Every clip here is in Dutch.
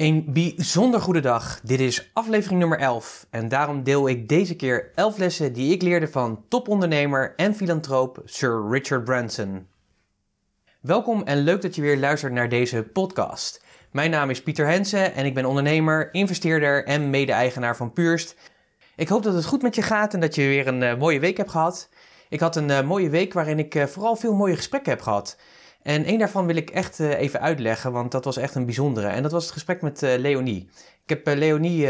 Een bijzonder goede dag. Dit is aflevering nummer 11 en daarom deel ik deze keer 11 lessen die ik leerde van topondernemer en filantroop Sir Richard Branson. Welkom en leuk dat je weer luistert naar deze podcast. Mijn naam is Pieter Hensen en ik ben ondernemer, investeerder en mede-eigenaar van Purst. Ik hoop dat het goed met je gaat en dat je weer een uh, mooie week hebt gehad. Ik had een uh, mooie week waarin ik uh, vooral veel mooie gesprekken heb gehad. En één daarvan wil ik echt uh, even uitleggen, want dat was echt een bijzondere. En dat was het gesprek met uh, Leonie. Ik heb uh, Leonie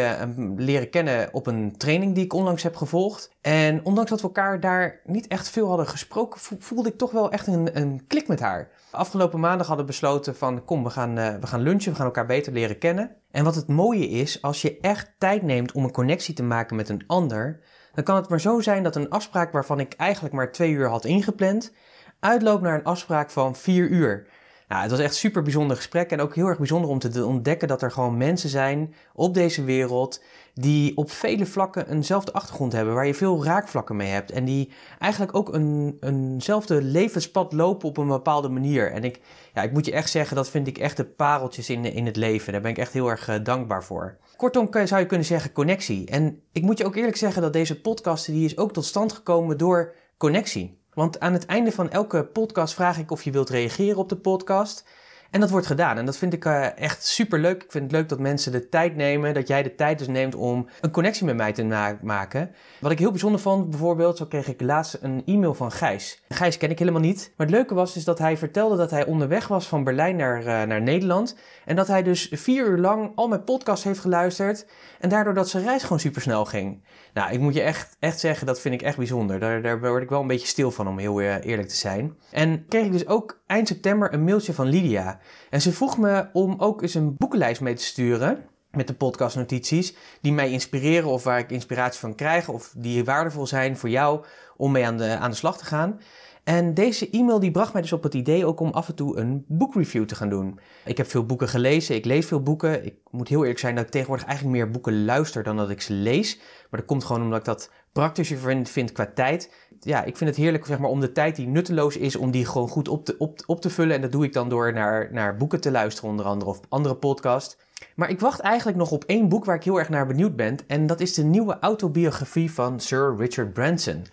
leren kennen op een training die ik onlangs heb gevolgd. En ondanks dat we elkaar daar niet echt veel hadden gesproken, voelde ik toch wel echt een, een klik met haar. Afgelopen maandag hadden we besloten van kom, we gaan, we gaan lunchen, we gaan elkaar beter leren kennen. En wat het mooie is, als je echt tijd neemt om een connectie te maken met een ander, dan kan het maar zo zijn dat een afspraak waarvan ik eigenlijk maar twee uur had ingepland, uitloopt naar een afspraak van vier uur. Nou, het was echt super bijzonder gesprek en ook heel erg bijzonder om te ontdekken dat er gewoon mensen zijn op deze wereld die op vele vlakken eenzelfde achtergrond hebben, waar je veel raakvlakken mee hebt en die eigenlijk ook een, eenzelfde levenspad lopen op een bepaalde manier. En ik, ja, ik moet je echt zeggen, dat vind ik echt de pareltjes in, in het leven. Daar ben ik echt heel erg uh, dankbaar voor. Kortom zou je kunnen zeggen connectie. En ik moet je ook eerlijk zeggen dat deze podcast die is ook tot stand gekomen door connectie. Want aan het einde van elke podcast vraag ik of je wilt reageren op de podcast. En dat wordt gedaan. En dat vind ik uh, echt super leuk. Ik vind het leuk dat mensen de tijd nemen, dat jij de tijd dus neemt om een connectie met mij te ma maken. Wat ik heel bijzonder vond, bijvoorbeeld, zo kreeg ik laatst een e-mail van Gijs. Gijs ken ik helemaal niet. Maar het leuke was is dat hij vertelde dat hij onderweg was van Berlijn naar, uh, naar Nederland. En dat hij dus vier uur lang al mijn podcast heeft geluisterd. En daardoor dat zijn reis gewoon super snel ging. Nou, ik moet je echt, echt zeggen, dat vind ik echt bijzonder. Daar, daar word ik wel een beetje stil van, om heel uh, eerlijk te zijn. En kreeg ik dus ook eind september een mailtje van Lydia. En ze vroeg me om ook eens een boekenlijst mee te sturen met de podcastnotities die mij inspireren of waar ik inspiratie van krijg of die waardevol zijn voor jou om mee aan de, aan de slag te gaan. En deze e-mail die bracht mij dus op het idee ook om af en toe een boekreview te gaan doen. Ik heb veel boeken gelezen, ik lees veel boeken. Ik moet heel eerlijk zijn dat ik tegenwoordig eigenlijk meer boeken luister dan dat ik ze lees. Maar dat komt gewoon omdat ik dat praktischer vind, qua tijd. Ja, ik vind het heerlijk zeg maar, om de tijd die nutteloos is, om die gewoon goed op te, op, op te vullen. En dat doe ik dan door naar, naar boeken te luisteren onder andere of andere podcast. Maar ik wacht eigenlijk nog op één boek waar ik heel erg naar benieuwd ben. En dat is de nieuwe autobiografie van Sir Richard Branson.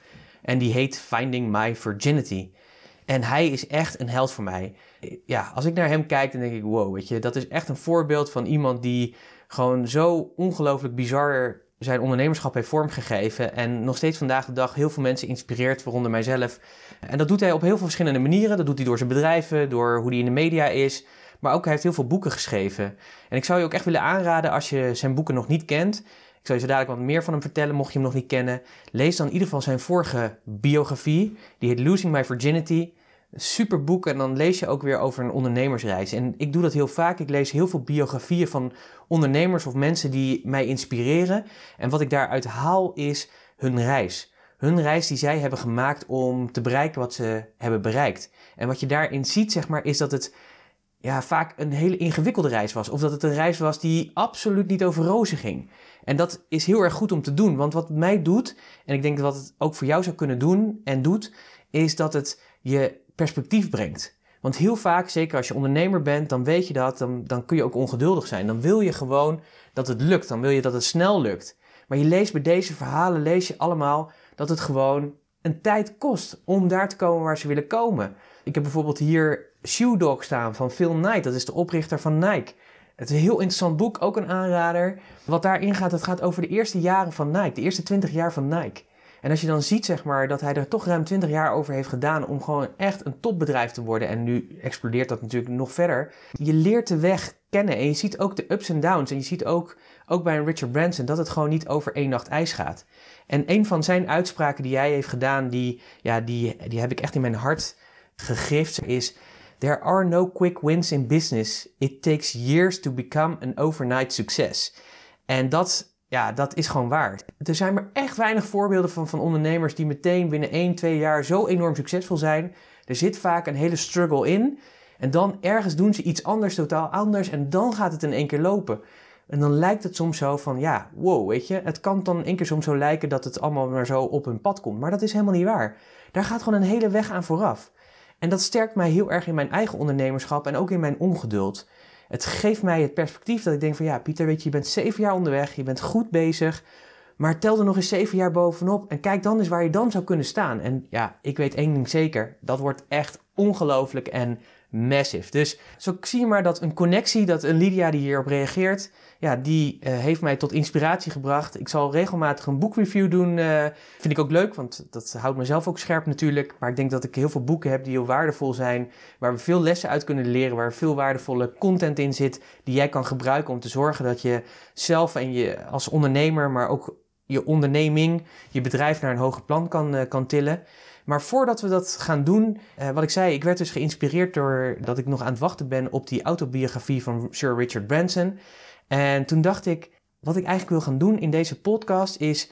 En die heet Finding My Virginity. En hij is echt een held voor mij. Ja, als ik naar hem kijk, dan denk ik: wow, weet je, dat is echt een voorbeeld van iemand die gewoon zo ongelooflijk bizar zijn ondernemerschap heeft vormgegeven. En nog steeds vandaag de dag heel veel mensen inspireert, waaronder mijzelf. En dat doet hij op heel veel verschillende manieren. Dat doet hij door zijn bedrijven, door hoe hij in de media is. Maar ook hij heeft heel veel boeken geschreven. En ik zou je ook echt willen aanraden als je zijn boeken nog niet kent. Zal je zo dadelijk wat meer van hem vertellen, mocht je hem nog niet kennen. Lees dan in ieder geval zijn vorige biografie. Die heet Losing My Virginity. Super boek en dan lees je ook weer over een ondernemersreis. En ik doe dat heel vaak. Ik lees heel veel biografieën van ondernemers of mensen die mij inspireren. En wat ik daaruit haal is hun reis. Hun reis die zij hebben gemaakt om te bereiken wat ze hebben bereikt. En wat je daarin ziet, zeg maar, is dat het ja, vaak een hele ingewikkelde reis was. Of dat het een reis was die absoluut niet over rozen ging. En dat is heel erg goed om te doen. Want wat mij doet, en ik denk dat het ook voor jou zou kunnen doen en doet, is dat het je perspectief brengt. Want heel vaak, zeker als je ondernemer bent, dan weet je dat, dan, dan kun je ook ongeduldig zijn. Dan wil je gewoon dat het lukt, dan wil je dat het snel lukt. Maar je leest bij deze verhalen, lees je allemaal dat het gewoon een tijd kost om daar te komen waar ze willen komen. Ik heb bijvoorbeeld hier Shoe Dog staan van Phil Knight, dat is de oprichter van Nike. Het is een heel interessant boek, ook een aanrader. Wat daarin gaat, het gaat over de eerste jaren van Nike, de eerste 20 jaar van Nike. En als je dan ziet, zeg maar, dat hij er toch ruim 20 jaar over heeft gedaan om gewoon echt een topbedrijf te worden. En nu explodeert dat natuurlijk nog verder. Je leert de weg kennen en je ziet ook de ups en downs. En je ziet ook, ook bij Richard Branson dat het gewoon niet over één nacht ijs gaat. En een van zijn uitspraken die hij heeft gedaan, die, ja, die, die heb ik echt in mijn hart gegrift, is... There are no quick wins in business. It takes years to become an overnight success. En dat ja, dat is gewoon waar. Er zijn maar echt weinig voorbeelden van, van ondernemers die meteen binnen 1, 2 jaar zo enorm succesvol zijn. Er zit vaak een hele struggle in. En dan ergens doen ze iets anders, totaal anders. En dan gaat het in één keer lopen. En dan lijkt het soms zo van, ja, wow, weet je. Het kan dan in één keer soms zo lijken dat het allemaal maar zo op hun pad komt. Maar dat is helemaal niet waar. Daar gaat gewoon een hele weg aan vooraf. En dat sterkt mij heel erg in mijn eigen ondernemerschap en ook in mijn ongeduld. Het geeft mij het perspectief dat ik denk van ja, Pieter, weet je, je bent zeven jaar onderweg, je bent goed bezig, maar tel er nog eens zeven jaar bovenop en kijk dan eens waar je dan zou kunnen staan. En ja, ik weet één ding zeker, dat wordt echt ongelooflijk en massive. Dus zo zie je maar dat een connectie, dat een Lydia die hierop reageert, ja, die uh, heeft mij tot inspiratie gebracht. Ik zal regelmatig een boekreview doen. Uh, vind ik ook leuk, want dat houdt mezelf ook scherp natuurlijk. Maar ik denk dat ik heel veel boeken heb die heel waardevol zijn. Waar we veel lessen uit kunnen leren. Waar veel waardevolle content in zit. Die jij kan gebruiken om te zorgen dat je zelf en je als ondernemer, maar ook je onderneming, je bedrijf naar een hoger plan kan, uh, kan tillen. Maar voordat we dat gaan doen, uh, wat ik zei, ik werd dus geïnspireerd door dat ik nog aan het wachten ben op die autobiografie van Sir Richard Branson. En toen dacht ik, wat ik eigenlijk wil gaan doen in deze podcast is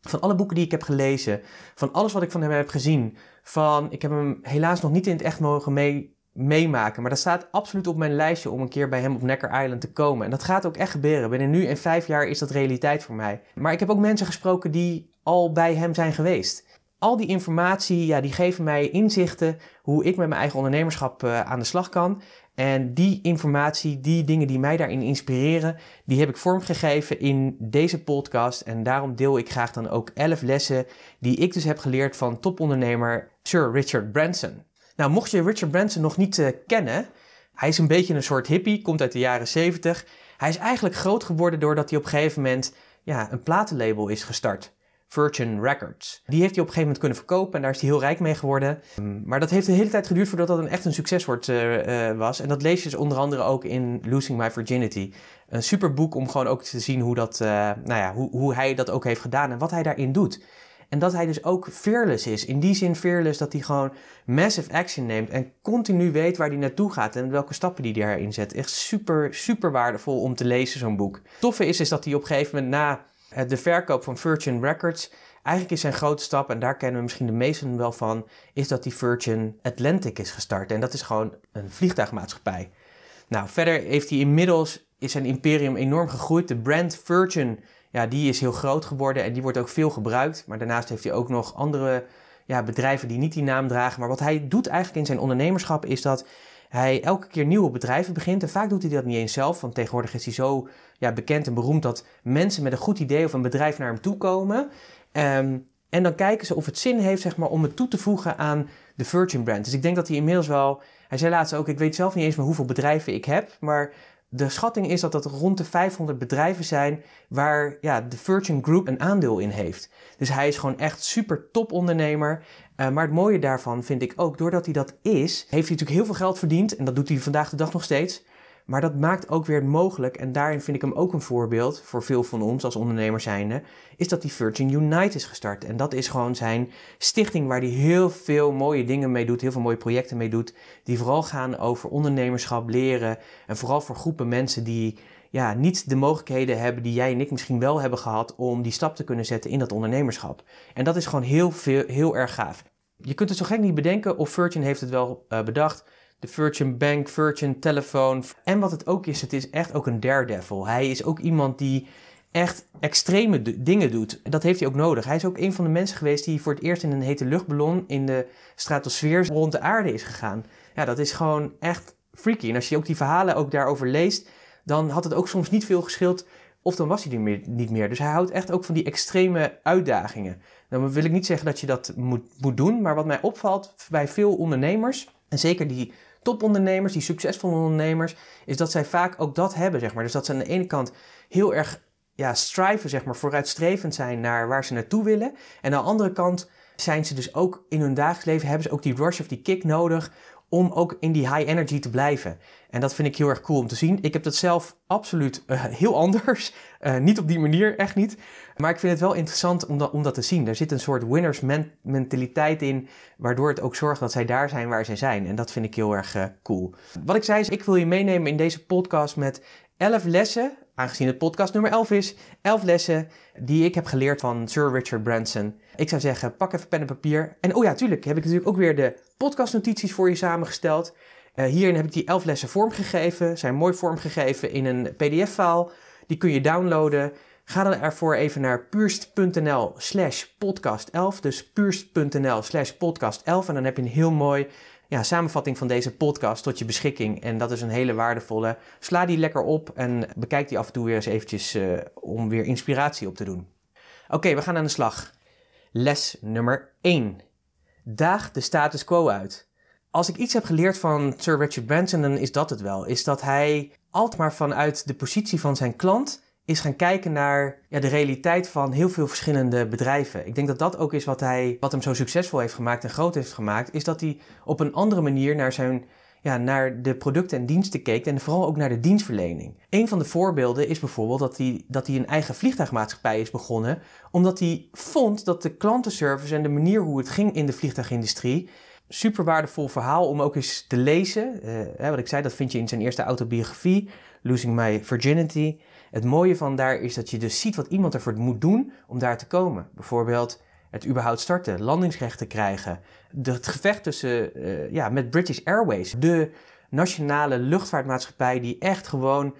van alle boeken die ik heb gelezen, van alles wat ik van hem heb gezien, van ik heb hem helaas nog niet in het echt mogen mee, meemaken, maar dat staat absoluut op mijn lijstje om een keer bij hem op Necker Island te komen. En dat gaat ook echt gebeuren. Binnen nu en vijf jaar is dat realiteit voor mij. Maar ik heb ook mensen gesproken die al bij hem zijn geweest al die informatie, ja, die geven mij inzichten hoe ik met mijn eigen ondernemerschap uh, aan de slag kan. En die informatie, die dingen die mij daarin inspireren, die heb ik vormgegeven in deze podcast. En daarom deel ik graag dan ook 11 lessen die ik dus heb geleerd van topondernemer Sir Richard Branson. Nou, mocht je Richard Branson nog niet uh, kennen, hij is een beetje een soort hippie, komt uit de jaren 70. Hij is eigenlijk groot geworden doordat hij op een gegeven moment ja, een platenlabel is gestart. Virgin Records. Die heeft hij op een gegeven moment kunnen verkopen en daar is hij heel rijk mee geworden. Mm, maar dat heeft een hele tijd geduurd voordat dat een echt een succes wordt, uh, uh, was. En dat lees je dus onder andere ook in Losing My Virginity. Een super boek om gewoon ook te zien hoe, dat, uh, nou ja, hoe, hoe hij dat ook heeft gedaan en wat hij daarin doet. En dat hij dus ook fearless is. In die zin fearless dat hij gewoon massive action neemt en continu weet waar hij naartoe gaat en welke stappen hij daarin zet. Echt super, super waardevol om te lezen, zo'n boek. Toffe is, is dat hij op een gegeven moment na eh, de verkoop van Virgin Records. Eigenlijk is zijn grote stap, en daar kennen we misschien de meesten wel van, is dat die Virgin Atlantic is gestart. En dat is gewoon een vliegtuigmaatschappij. Nou, verder heeft hij inmiddels, is zijn imperium enorm gegroeid. De brand Virgin, ja, die is heel groot geworden en die wordt ook veel gebruikt. Maar daarnaast heeft hij ook nog andere ja, bedrijven die niet die naam dragen. Maar wat hij doet eigenlijk in zijn ondernemerschap is dat hij elke keer nieuwe bedrijven begint. En vaak doet hij dat niet eens zelf, want tegenwoordig is hij zo ja, bekend en beroemd dat mensen met een goed idee of een bedrijf naar hem toe komen. Ehm, en dan kijken ze of het zin heeft zeg maar, om het toe te voegen aan de Virgin brand. Dus ik denk dat hij inmiddels wel. Hij zei laatst ook: Ik weet zelf niet eens meer hoeveel bedrijven ik heb. Maar de schatting is dat dat rond de 500 bedrijven zijn waar ja, de Virgin Group een aandeel in heeft. Dus hij is gewoon echt super top ondernemer. Uh, maar het mooie daarvan vind ik ook, doordat hij dat is, heeft hij natuurlijk heel veel geld verdiend. En dat doet hij vandaag de dag nog steeds. Maar dat maakt ook weer mogelijk, en daarin vind ik hem ook een voorbeeld voor veel van ons als ondernemers zijnde, is dat die Virgin Unite is gestart. En dat is gewoon zijn stichting waar hij heel veel mooie dingen mee doet, heel veel mooie projecten mee doet, die vooral gaan over ondernemerschap, leren en vooral voor groepen mensen die ja, niet de mogelijkheden hebben die jij en ik misschien wel hebben gehad om die stap te kunnen zetten in dat ondernemerschap. En dat is gewoon heel, veel, heel erg gaaf. Je kunt het zo gek niet bedenken of Virgin heeft het wel uh, bedacht de Virgin Bank, Virgin Telefoon. En wat het ook is, het is echt ook een daredevil. Hij is ook iemand die echt extreme dingen doet. Dat heeft hij ook nodig. Hij is ook een van de mensen geweest die voor het eerst in een hete luchtballon in de stratosfeer rond de aarde is gegaan. Ja, dat is gewoon echt freaky. En als je ook die verhalen ook daarover leest, dan had het ook soms niet veel geschild of dan was hij er niet meer. Dus hij houdt echt ook van die extreme uitdagingen. Dan wil ik niet zeggen dat je dat moet, moet doen, maar wat mij opvalt bij veel ondernemers, en zeker die topondernemers, die succesvolle ondernemers, is dat zij vaak ook dat hebben, zeg maar. Dus dat ze aan de ene kant heel erg ja, striven, zeg maar, vooruitstrevend zijn naar waar ze naartoe willen. En aan de andere kant zijn ze dus ook in hun dagelijks leven, hebben ze ook die rush of die kick nodig om ook in die high energy te blijven. En dat vind ik heel erg cool om te zien. Ik heb dat zelf absoluut uh, heel anders. Uh, niet op die manier, echt niet. Maar ik vind het wel interessant om dat, om dat te zien. Er zit een soort winners mentaliteit in, waardoor het ook zorgt dat zij daar zijn waar zij zijn. En dat vind ik heel erg uh, cool. Wat ik zei is, ik wil je meenemen in deze podcast met 11 lessen, aangezien het podcast nummer 11 is, 11 lessen die ik heb geleerd van Sir Richard Branson. Ik zou zeggen, pak even pen en papier. En oh ja, tuurlijk, heb ik natuurlijk ook weer de podcastnotities voor je samengesteld. Uh, hierin heb ik die 11 lessen vormgegeven, zijn mooi vormgegeven in een pdf-file. Die kun je downloaden. Ga dan ervoor even naar puurst.nl slash podcast 11. Dus puurst.nl slash podcast 11. En dan heb je een heel mooi ja, samenvatting van deze podcast tot je beschikking. En dat is een hele waardevolle. Sla die lekker op en bekijk die af en toe weer eens eventjes uh, om weer inspiratie op te doen. Oké, we gaan aan de slag. Les nummer 1. Daag de status quo uit. Als ik iets heb geleerd van Sir Richard Branson, dan is dat het wel. Is dat hij altijd maar vanuit de positie van zijn klant is gaan kijken naar ja, de realiteit van heel veel verschillende bedrijven. Ik denk dat dat ook is wat, hij, wat hem zo succesvol heeft gemaakt en groot heeft gemaakt, is dat hij op een andere manier naar, zijn, ja, naar de producten en diensten keek en vooral ook naar de dienstverlening. Een van de voorbeelden is bijvoorbeeld dat hij, dat hij een eigen vliegtuigmaatschappij is begonnen, omdat hij vond dat de klantenservice en de manier hoe het ging in de vliegtuigindustrie super waardevol verhaal om ook eens te lezen. Uh, wat ik zei, dat vind je in zijn eerste autobiografie, Losing My Virginity. Het mooie van daar is dat je dus ziet wat iemand ervoor moet doen om daar te komen. Bijvoorbeeld het überhaupt starten, landingsrechten krijgen. het gevecht tussen, uh, ja, met British Airways, de nationale luchtvaartmaatschappij die echt gewoon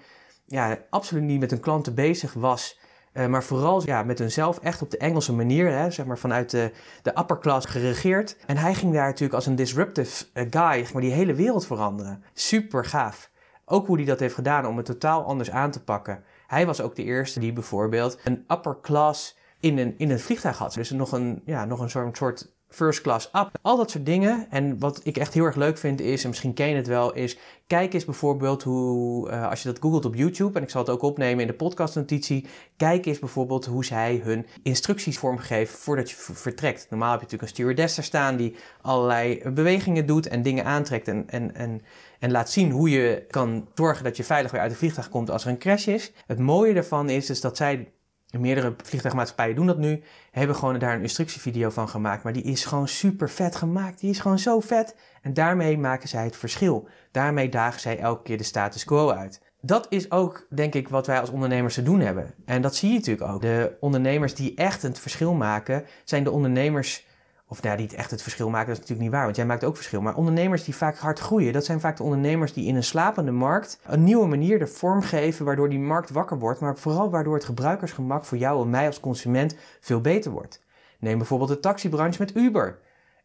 ja, absoluut niet met hun klanten bezig was. Uh, maar vooral ja, met hunzelf echt op de Engelse manier, hè, zeg maar vanuit de, de upper class geregeerd. En hij ging daar natuurlijk als een disruptive uh, guy, maar, die hele wereld veranderen. Super gaaf. Ook hoe hij dat heeft gedaan om het totaal anders aan te pakken. Hij was ook de eerste die bijvoorbeeld een upper class in een, in een vliegtuig had. Dus nog een, ja, nog een soort, soort first class up. Al dat soort dingen. En wat ik echt heel erg leuk vind is, en misschien ken je het wel, is kijk eens bijvoorbeeld hoe, uh, als je dat googelt op YouTube, en ik zal het ook opnemen in de podcastnotitie, kijk eens bijvoorbeeld hoe zij hun instructies vormgeven voordat je vertrekt. Normaal heb je natuurlijk een stewardess er staan die allerlei bewegingen doet en dingen aantrekt en, en, en, en laat zien hoe je kan zorgen dat je veilig weer uit de vliegtuig komt als er een crash is. Het mooie daarvan is, is dat zij meerdere vliegtuigmaatschappijen doen dat nu, hebben gewoon daar een instructievideo van gemaakt. Maar die is gewoon super vet gemaakt. Die is gewoon zo vet. En daarmee maken zij het verschil. Daarmee dagen zij elke keer de status quo uit. Dat is ook, denk ik, wat wij als ondernemers te doen hebben. En dat zie je natuurlijk ook. De ondernemers die echt het verschil maken, zijn de ondernemers of nou, niet echt het verschil maken, dat is natuurlijk niet waar, want jij maakt ook verschil. Maar ondernemers die vaak hard groeien, dat zijn vaak de ondernemers die in een slapende markt een nieuwe manier de vorm geven, waardoor die markt wakker wordt, maar vooral waardoor het gebruikersgemak voor jou en mij als consument veel beter wordt. Neem bijvoorbeeld de taxibranche met Uber.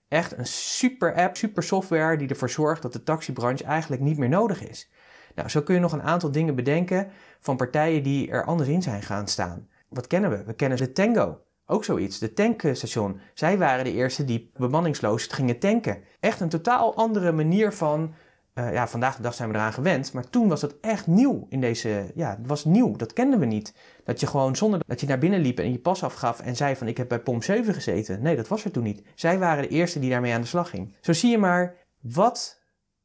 Echt een super app, super software die ervoor zorgt dat de taxibranche eigenlijk niet meer nodig is. Nou, zo kun je nog een aantal dingen bedenken van partijen die er anders in zijn gaan staan. Wat kennen we? We kennen de Tango. Ook zoiets, de tankstation. Zij waren de eerste die bemanningsloos gingen tanken. Echt een totaal andere manier van. Uh, ja, vandaag de dag zijn we eraan gewend. Maar toen was dat echt nieuw in deze. Ja, het was nieuw. Dat kenden we niet. Dat je gewoon zonder dat je naar binnen liep en je pas afgaf en zei van ik heb bij POM 7 gezeten. Nee, dat was er toen niet. Zij waren de eerste die daarmee aan de slag ging. Zo zie je maar wat.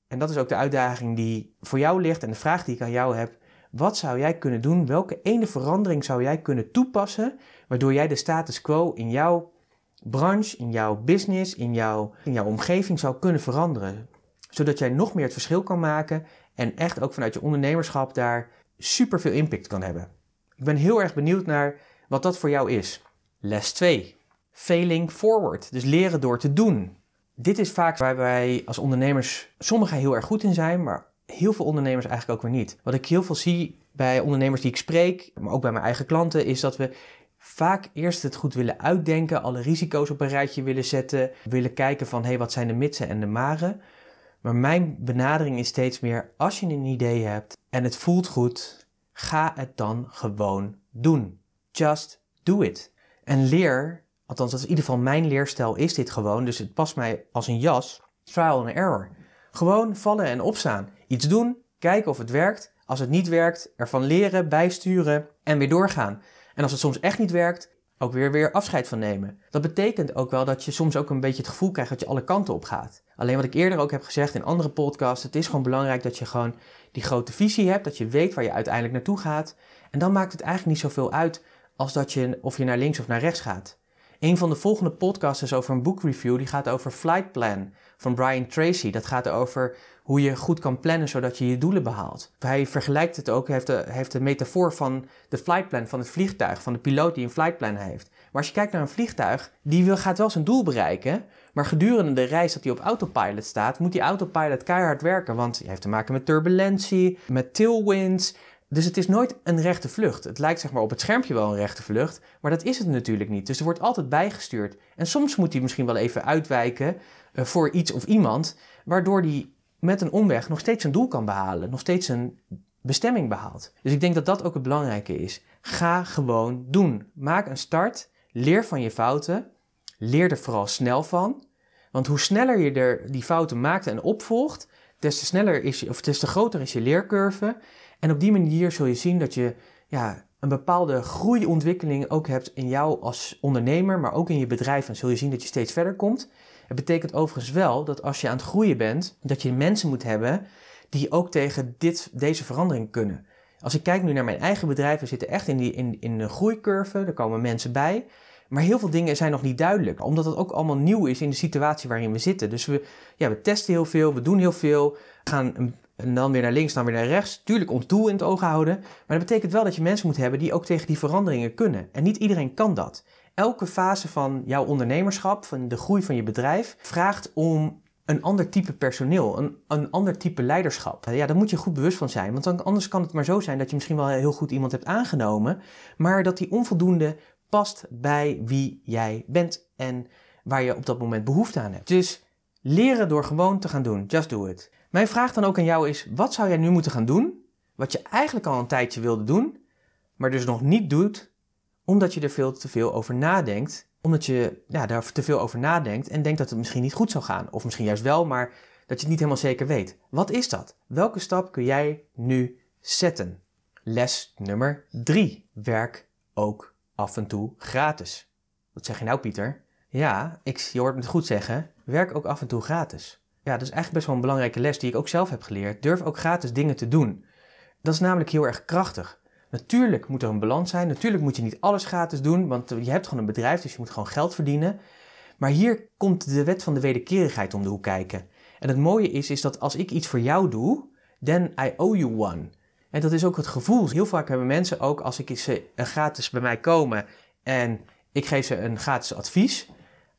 En dat is ook de uitdaging die voor jou ligt en de vraag die ik aan jou heb. Wat zou jij kunnen doen? Welke ene verandering zou jij kunnen toepassen waardoor jij de status quo in jouw branche, in jouw business, in jouw, in jouw omgeving zou kunnen veranderen? Zodat jij nog meer het verschil kan maken en echt ook vanuit je ondernemerschap daar super veel impact kan hebben. Ik ben heel erg benieuwd naar wat dat voor jou is. Les 2. Failing forward. Dus leren door te doen. Dit is vaak waar wij als ondernemers sommigen heel erg goed in zijn, maar heel veel ondernemers eigenlijk ook weer niet. Wat ik heel veel zie bij ondernemers die ik spreek, maar ook bij mijn eigen klanten, is dat we vaak eerst het goed willen uitdenken, alle risico's op een rijtje willen zetten, willen kijken van hé, hey, wat zijn de mitsen en de maren. Maar mijn benadering is steeds meer, als je een idee hebt en het voelt goed, ga het dan gewoon doen. Just do it. En leer, althans dat is in ieder geval mijn leerstijl, is dit gewoon, dus het past mij als een jas, trial and error. Gewoon vallen en opstaan. Iets doen, kijken of het werkt. Als het niet werkt, ervan leren, bijsturen en weer doorgaan. En als het soms echt niet werkt, ook weer, weer afscheid van nemen. Dat betekent ook wel dat je soms ook een beetje het gevoel krijgt dat je alle kanten op gaat. Alleen wat ik eerder ook heb gezegd in andere podcasts, het is gewoon belangrijk dat je gewoon die grote visie hebt, dat je weet waar je uiteindelijk naartoe gaat. En dan maakt het eigenlijk niet zoveel uit als dat je, of je naar links of naar rechts gaat. Een van de volgende podcasts is over een boekreview. Die gaat over Flight Plan van Brian Tracy. Dat gaat over hoe je goed kan plannen zodat je je doelen behaalt. Hij vergelijkt het ook, heeft de, heeft de metafoor van de flightplan van het vliegtuig, van de piloot die een flightplan heeft. Maar als je kijkt naar een vliegtuig, die wil, gaat wel zijn doel bereiken, maar gedurende de reis dat hij op autopilot staat, moet die autopilot keihard werken, want hij heeft te maken met turbulentie, met tailwinds. Dus het is nooit een rechte vlucht. Het lijkt zeg maar op het schermpje wel een rechte vlucht, maar dat is het natuurlijk niet. Dus er wordt altijd bijgestuurd. En soms moet hij misschien wel even uitwijken uh, voor iets of iemand, waardoor hij met een omweg nog steeds een doel kan behalen, nog steeds een bestemming behaalt. Dus ik denk dat dat ook het belangrijke is. Ga gewoon doen. Maak een start, leer van je fouten, leer er vooral snel van. Want hoe sneller je er die fouten maakt en opvolgt, des te sneller is je, of des te groter is je leercurve. En op die manier zul je zien dat je ja, een bepaalde groeiontwikkeling ook hebt in jou als ondernemer, maar ook in je bedrijf. En zul je zien dat je steeds verder komt. Het betekent overigens wel dat als je aan het groeien bent, dat je mensen moet hebben die ook tegen dit, deze verandering kunnen. Als ik kijk nu naar mijn eigen bedrijf, we zitten echt in, die, in, in de groeicurve, er komen mensen bij. Maar heel veel dingen zijn nog niet duidelijk, omdat het ook allemaal nieuw is in de situatie waarin we zitten. Dus we, ja, we testen heel veel, we doen heel veel, gaan en dan weer naar links, dan weer naar rechts. Tuurlijk ons doel in het oog houden, maar dat betekent wel dat je mensen moet hebben die ook tegen die veranderingen kunnen. En niet iedereen kan dat elke fase van jouw ondernemerschap, van de groei van je bedrijf, vraagt om een ander type personeel, een, een ander type leiderschap. Ja, daar moet je goed bewust van zijn. Want anders kan het maar zo zijn dat je misschien wel heel goed iemand hebt aangenomen, maar dat die onvoldoende past bij wie jij bent en waar je op dat moment behoefte aan hebt. Dus leren door gewoon te gaan doen. Just do it. Mijn vraag dan ook aan jou is: wat zou jij nu moeten gaan doen? Wat je eigenlijk al een tijdje wilde doen, maar dus nog niet doet, omdat je er veel te veel over nadenkt. Omdat je ja, daar te veel over nadenkt en denkt dat het misschien niet goed zou gaan. Of misschien juist wel, maar dat je het niet helemaal zeker weet. Wat is dat? Welke stap kun jij nu zetten? Les nummer 3. Werk ook af en toe gratis. Wat zeg je nou, Pieter? Ja, ik, je hoort me het goed zeggen. Werk ook af en toe gratis. Ja, dat is eigenlijk best wel een belangrijke les die ik ook zelf heb geleerd. Durf ook gratis dingen te doen. Dat is namelijk heel erg krachtig. Natuurlijk moet er een balans zijn. Natuurlijk moet je niet alles gratis doen, want je hebt gewoon een bedrijf, dus je moet gewoon geld verdienen. Maar hier komt de wet van de wederkerigheid om de hoek kijken. En het mooie is, is dat als ik iets voor jou doe, then I owe you one. En dat is ook het gevoel. Heel vaak hebben mensen ook, als ik ze gratis bij mij komen en ik geef ze een gratis advies.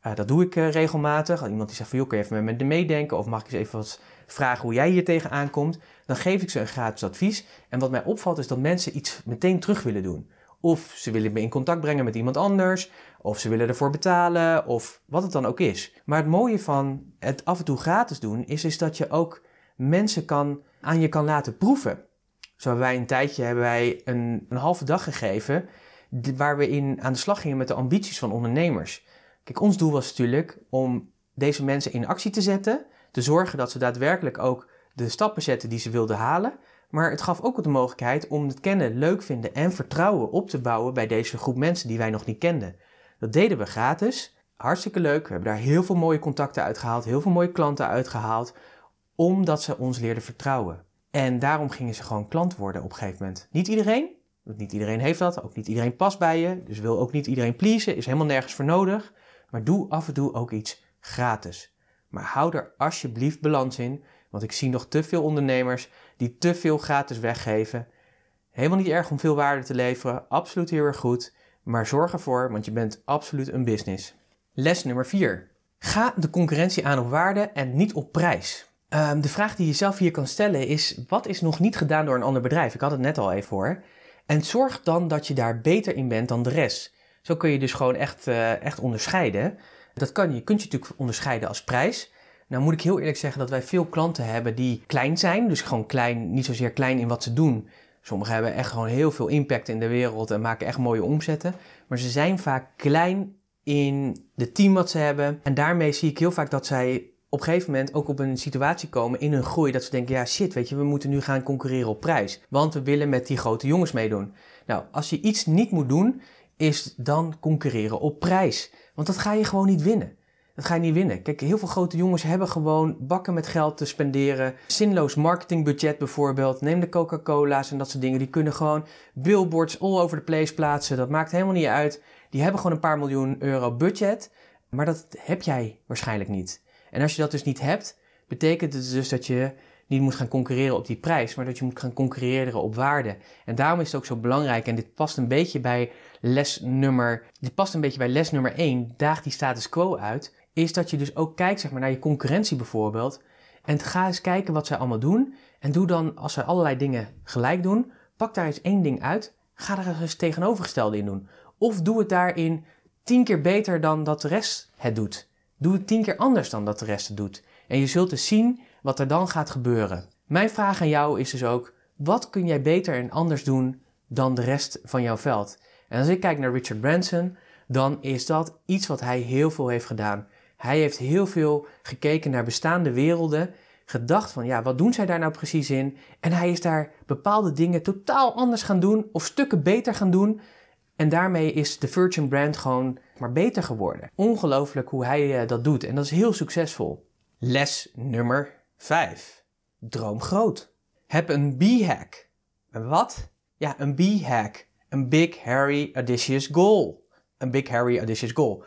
Uh, dat doe ik uh, regelmatig. Iemand die zegt van, joh, kun je even met me meedenken? Of mag ik eens even wat vragen hoe jij hier tegenaan komt? Dan geef ik ze een gratis advies. En wat mij opvalt is dat mensen iets meteen terug willen doen. Of ze willen me in contact brengen met iemand anders. Of ze willen ervoor betalen. Of wat het dan ook is. Maar het mooie van het af en toe gratis doen is, is dat je ook mensen kan, aan je kan laten proeven. Zo hebben wij een tijdje hebben wij een, een halve dag gegeven. Waar we in aan de slag gingen met de ambities van ondernemers. Kijk, ons doel was natuurlijk om deze mensen in actie te zetten. Te zorgen dat ze daadwerkelijk ook de stappen zetten die ze wilden halen. Maar het gaf ook de mogelijkheid om het kennen, leuk vinden en vertrouwen op te bouwen bij deze groep mensen die wij nog niet kenden. Dat deden we gratis. Hartstikke leuk. We hebben daar heel veel mooie contacten uitgehaald, heel veel mooie klanten uitgehaald, omdat ze ons leerden vertrouwen. En daarom gingen ze gewoon klant worden op een gegeven moment. Niet iedereen, want niet iedereen heeft dat, ook niet iedereen past bij je, dus wil ook niet iedereen pleasen, is helemaal nergens voor nodig. Maar doe af en toe ook iets gratis. Maar hou er alsjeblieft balans in, want ik zie nog te veel ondernemers die te veel gratis weggeven. Helemaal niet erg om veel waarde te leveren, absoluut heel erg goed. Maar zorg ervoor, want je bent absoluut een business. Les nummer 4. Ga de concurrentie aan op waarde en niet op prijs. Um, de vraag die je zelf hier kan stellen is: wat is nog niet gedaan door een ander bedrijf? Ik had het net al even hoor. En zorg dan dat je daar beter in bent dan de rest. Zo kun je dus gewoon echt, uh, echt onderscheiden. Dat kan je, kunt je natuurlijk onderscheiden als prijs. Nou moet ik heel eerlijk zeggen dat wij veel klanten hebben die klein zijn. Dus gewoon klein, niet zozeer klein in wat ze doen. Sommigen hebben echt gewoon heel veel impact in de wereld en maken echt mooie omzetten. Maar ze zijn vaak klein in de team wat ze hebben. En daarmee zie ik heel vaak dat zij op een gegeven moment ook op een situatie komen in hun groei dat ze denken, ja shit, weet je, we moeten nu gaan concurreren op prijs. Want we willen met die grote jongens meedoen. Nou, als je iets niet moet doen, is dan concurreren op prijs. Want dat ga je gewoon niet winnen. dat ga je niet winnen. Kijk, heel veel grote jongens hebben gewoon bakken met geld te spenderen. Zinloos marketingbudget bijvoorbeeld. Neem de Coca-Cola's en dat soort dingen. Die kunnen gewoon billboards all over the place plaatsen. Dat maakt helemaal niet uit. Die hebben gewoon een paar miljoen euro budget. Maar dat heb jij waarschijnlijk niet. En als je dat dus niet hebt, betekent het dus dat je niet moet gaan concurreren op die prijs, maar dat je moet gaan concurreren op waarde. En daarom is het ook zo belangrijk, en dit past een beetje bij les nummer, dit past een beetje bij les nummer 1, daag die status quo uit, is dat je dus ook kijkt zeg maar, naar je concurrentie bijvoorbeeld. En ga eens kijken wat zij allemaal doen. En doe dan, als ze allerlei dingen gelijk doen, pak daar eens één ding uit. Ga er eens tegenovergestelde in doen. Of doe het daarin tien keer beter dan dat de rest het doet. Doe het tien keer anders dan dat de rest het doet. En je zult dus zien wat er dan gaat gebeuren. Mijn vraag aan jou is dus ook: wat kun jij beter en anders doen dan de rest van jouw veld? En als ik kijk naar Richard Branson, dan is dat iets wat hij heel veel heeft gedaan. Hij heeft heel veel gekeken naar bestaande werelden, gedacht van ja, wat doen zij daar nou precies in? En hij is daar bepaalde dingen totaal anders gaan doen of stukken beter gaan doen. En daarmee is de Virgin brand gewoon maar beter geworden. Ongelooflijk hoe hij uh, dat doet en dat is heel succesvol. Les nummer 5. Droom groot. Heb een B-hack. Wat? Ja, een B-hack. Een Big Harry Audacious Goal. Een Big Harry Audacious Goal.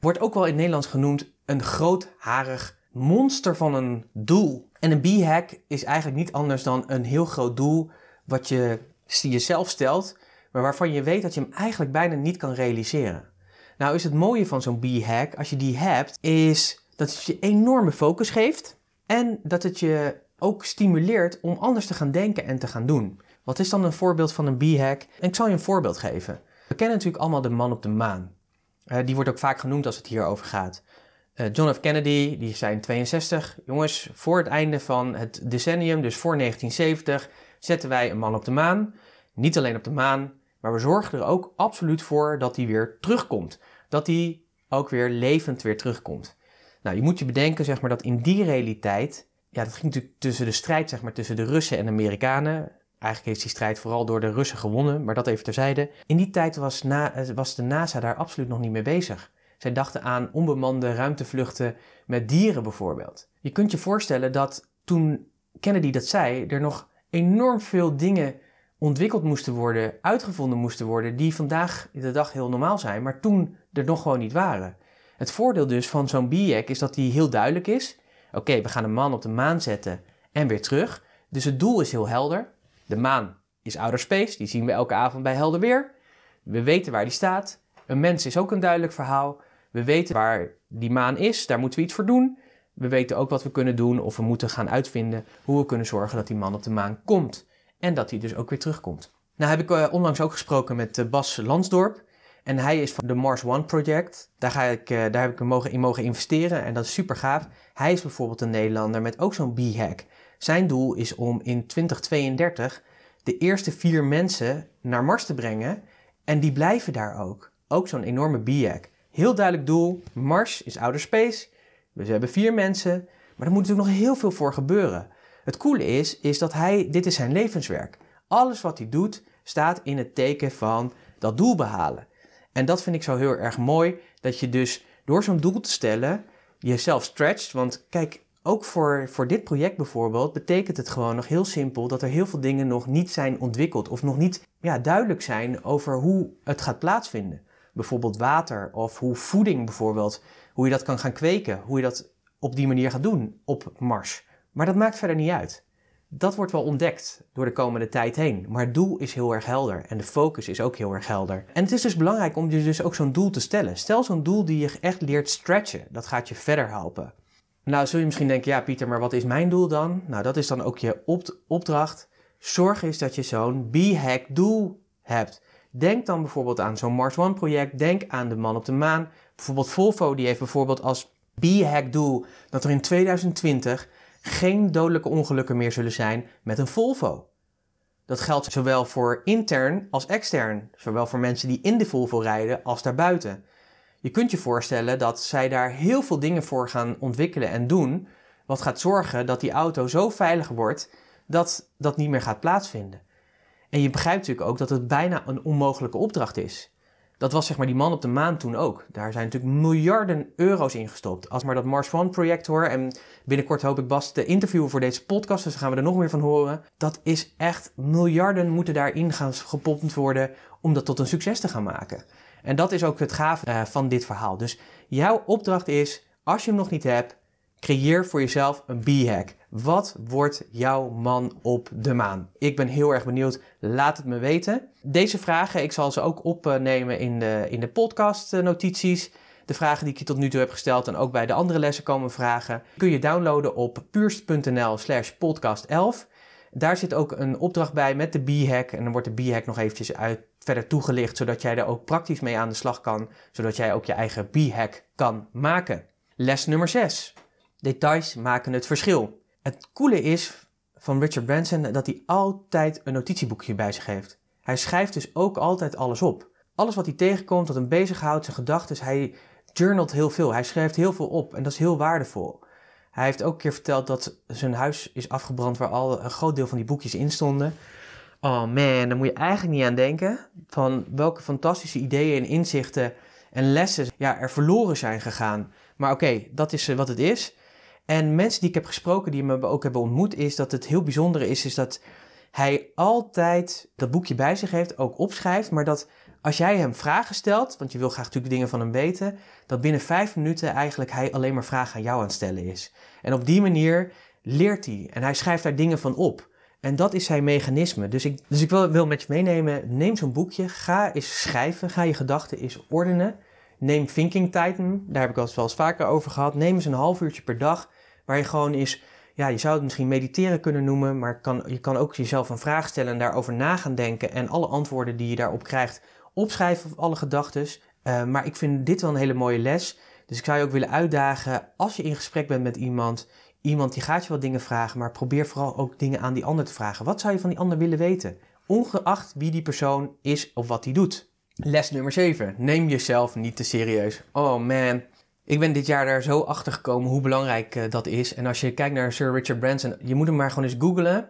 Wordt ook wel in het Nederlands genoemd een grootharig monster van een doel. En een B-hack is eigenlijk niet anders dan een heel groot doel wat je jezelf stelt, maar waarvan je weet dat je hem eigenlijk bijna niet kan realiseren. Nou is het mooie van zo'n B-hack, als je die hebt, is dat het je enorme focus geeft en dat het je ook stimuleert om anders te gaan denken en te gaan doen. Wat is dan een voorbeeld van een B-hack? En ik zal je een voorbeeld geven. We kennen natuurlijk allemaal de man op de maan. Uh, die wordt ook vaak genoemd als het hierover gaat. Uh, John F. Kennedy, die zijn 62. Jongens, voor het einde van het decennium, dus voor 1970, zetten wij een man op de maan. Niet alleen op de maan, maar we zorgen er ook absoluut voor dat hij weer terugkomt. Dat hij ook weer levend weer terugkomt. Nou, je moet je bedenken, zeg maar, dat in die realiteit, ja, dat ging natuurlijk tussen de strijd, zeg maar, tussen de Russen en de Amerikanen. Eigenlijk heeft die strijd vooral door de Russen gewonnen, maar dat even terzijde. In die tijd was, na, was de NASA daar absoluut nog niet mee bezig. Zij dachten aan onbemande ruimtevluchten met dieren bijvoorbeeld. Je kunt je voorstellen dat toen Kennedy dat zei, er nog enorm veel dingen ontwikkeld moesten worden, uitgevonden moesten worden, die vandaag de dag heel normaal zijn, maar toen er nog gewoon niet waren. Het voordeel dus van zo'n BIAC is dat die heel duidelijk is. Oké, we gaan een man op de maan zetten en weer terug. Dus het doel is heel helder. De maan is outer space, die zien we elke avond bij helder weer. We weten waar die staat. Een mens is ook een duidelijk verhaal. We weten waar die maan is, daar moeten we iets voor doen. We weten ook wat we kunnen doen of we moeten gaan uitvinden hoe we kunnen zorgen dat die man op de maan komt. En dat hij dus ook weer terugkomt. Nou heb ik uh, onlangs ook gesproken met uh, Bas Lansdorp. En hij is van de Mars One Project. Daar, ga ik, uh, daar heb ik mogen, in mogen investeren en dat is super gaaf. Hij is bijvoorbeeld een Nederlander met ook zo'n B-hack. Zijn doel is om in 2032 de eerste vier mensen naar Mars te brengen. En die blijven daar ook. Ook zo'n enorme B-hack. Heel duidelijk doel. Mars is outer space. We hebben vier mensen. Maar er moet natuurlijk nog heel veel voor gebeuren. Het coole is, is dat hij, dit is zijn levenswerk. Alles wat hij doet staat in het teken van dat doel behalen. En dat vind ik zo heel erg mooi, dat je dus door zo'n doel te stellen jezelf stretcht. Want kijk, ook voor, voor dit project bijvoorbeeld betekent het gewoon nog heel simpel dat er heel veel dingen nog niet zijn ontwikkeld of nog niet ja, duidelijk zijn over hoe het gaat plaatsvinden. Bijvoorbeeld water of hoe voeding bijvoorbeeld, hoe je dat kan gaan kweken, hoe je dat op die manier gaat doen op Mars. Maar dat maakt verder niet uit. Dat wordt wel ontdekt door de komende tijd heen. Maar het doel is heel erg helder en de focus is ook heel erg helder. En het is dus belangrijk om je dus ook zo'n doel te stellen. Stel zo'n doel die je echt leert stretchen. Dat gaat je verder helpen. Nou, zul je misschien denken, ja Pieter, maar wat is mijn doel dan? Nou, dat is dan ook je opdracht. Zorg eens dat je zo'n B-hack doel hebt. Denk dan bijvoorbeeld aan zo'n Mars One project. Denk aan de man op de maan. Bijvoorbeeld Volvo, die heeft bijvoorbeeld als B-hack doel dat er in 2020 geen dodelijke ongelukken meer zullen zijn met een Volvo. Dat geldt zowel voor intern als extern, zowel voor mensen die in de Volvo rijden als daarbuiten. Je kunt je voorstellen dat zij daar heel veel dingen voor gaan ontwikkelen en doen, wat gaat zorgen dat die auto zo veilig wordt dat dat niet meer gaat plaatsvinden. En je begrijpt natuurlijk ook dat het bijna een onmogelijke opdracht is. Dat was zeg maar die man op de maan toen ook. Daar zijn natuurlijk miljarden euro's in gestopt. Als maar dat Mars One project hoor. En binnenkort hoop ik Bas te interviewen voor deze podcast. Dus gaan we er nog meer van horen. Dat is echt miljarden moeten daarin gaan gepompt worden. Om dat tot een succes te gaan maken. En dat is ook het gaaf uh, van dit verhaal. Dus jouw opdracht is, als je hem nog niet hebt, creëer voor jezelf een B-hack. Wat wordt jouw man op de maan? Ik ben heel erg benieuwd. Laat het me weten. Deze vragen, ik zal ze ook opnemen in de, in de podcast notities. De vragen die ik je tot nu toe heb gesteld en ook bij de andere lessen komen vragen, kun je downloaden op puurst.nl slash podcast 11. Daar zit ook een opdracht bij met de B-hack. En dan wordt de B-hack nog eventjes uit, verder toegelicht, zodat jij er ook praktisch mee aan de slag kan. Zodat jij ook je eigen B-hack kan maken. Les nummer 6. Details maken het verschil. Het coole is van Richard Branson dat hij altijd een notitieboekje bij zich heeft. Hij schrijft dus ook altijd alles op. Alles wat hij tegenkomt, wat hem bezighoudt, zijn gedachten, hij journalt heel veel. Hij schrijft heel veel op en dat is heel waardevol. Hij heeft ook een keer verteld dat zijn huis is afgebrand waar al een groot deel van die boekjes in stonden. Oh man, daar moet je eigenlijk niet aan denken. Van welke fantastische ideeën en inzichten en lessen ja, er verloren zijn gegaan. Maar oké, dat is eh, wat het is. En mensen die ik heb gesproken, die me ook hebben ontmoet, is dat het heel bijzondere is, is dat hij altijd dat boekje bij zich heeft, ook opschrijft, maar dat als jij hem vragen stelt, want je wil graag natuurlijk dingen van hem weten, dat binnen vijf minuten eigenlijk hij alleen maar vragen aan jou aan het stellen is. En op die manier leert hij en hij schrijft daar dingen van op. En dat is zijn mechanisme. Dus ik, dus ik wil, wil met je meenemen, neem zo'n boekje, ga eens schrijven, ga je gedachten eens ordenen. Neem thinking time, daar heb ik al wel eens vaker over gehad. Neem eens een half uurtje per dag, waar je gewoon eens, ja, je zou het misschien mediteren kunnen noemen, maar kan, je kan ook jezelf een vraag stellen en daarover na gaan denken. En alle antwoorden die je daarop krijgt, opschrijven of alle gedachten. Uh, maar ik vind dit wel een hele mooie les. Dus ik zou je ook willen uitdagen, als je in gesprek bent met iemand, iemand die gaat je wat dingen vragen, maar probeer vooral ook dingen aan die ander te vragen. Wat zou je van die ander willen weten? Ongeacht wie die persoon is of wat hij doet. Les nummer 7. Neem jezelf niet te serieus. Oh man. Ik ben dit jaar daar zo achter gekomen hoe belangrijk uh, dat is. En als je kijkt naar Sir Richard Branson, je moet hem maar gewoon eens googlen.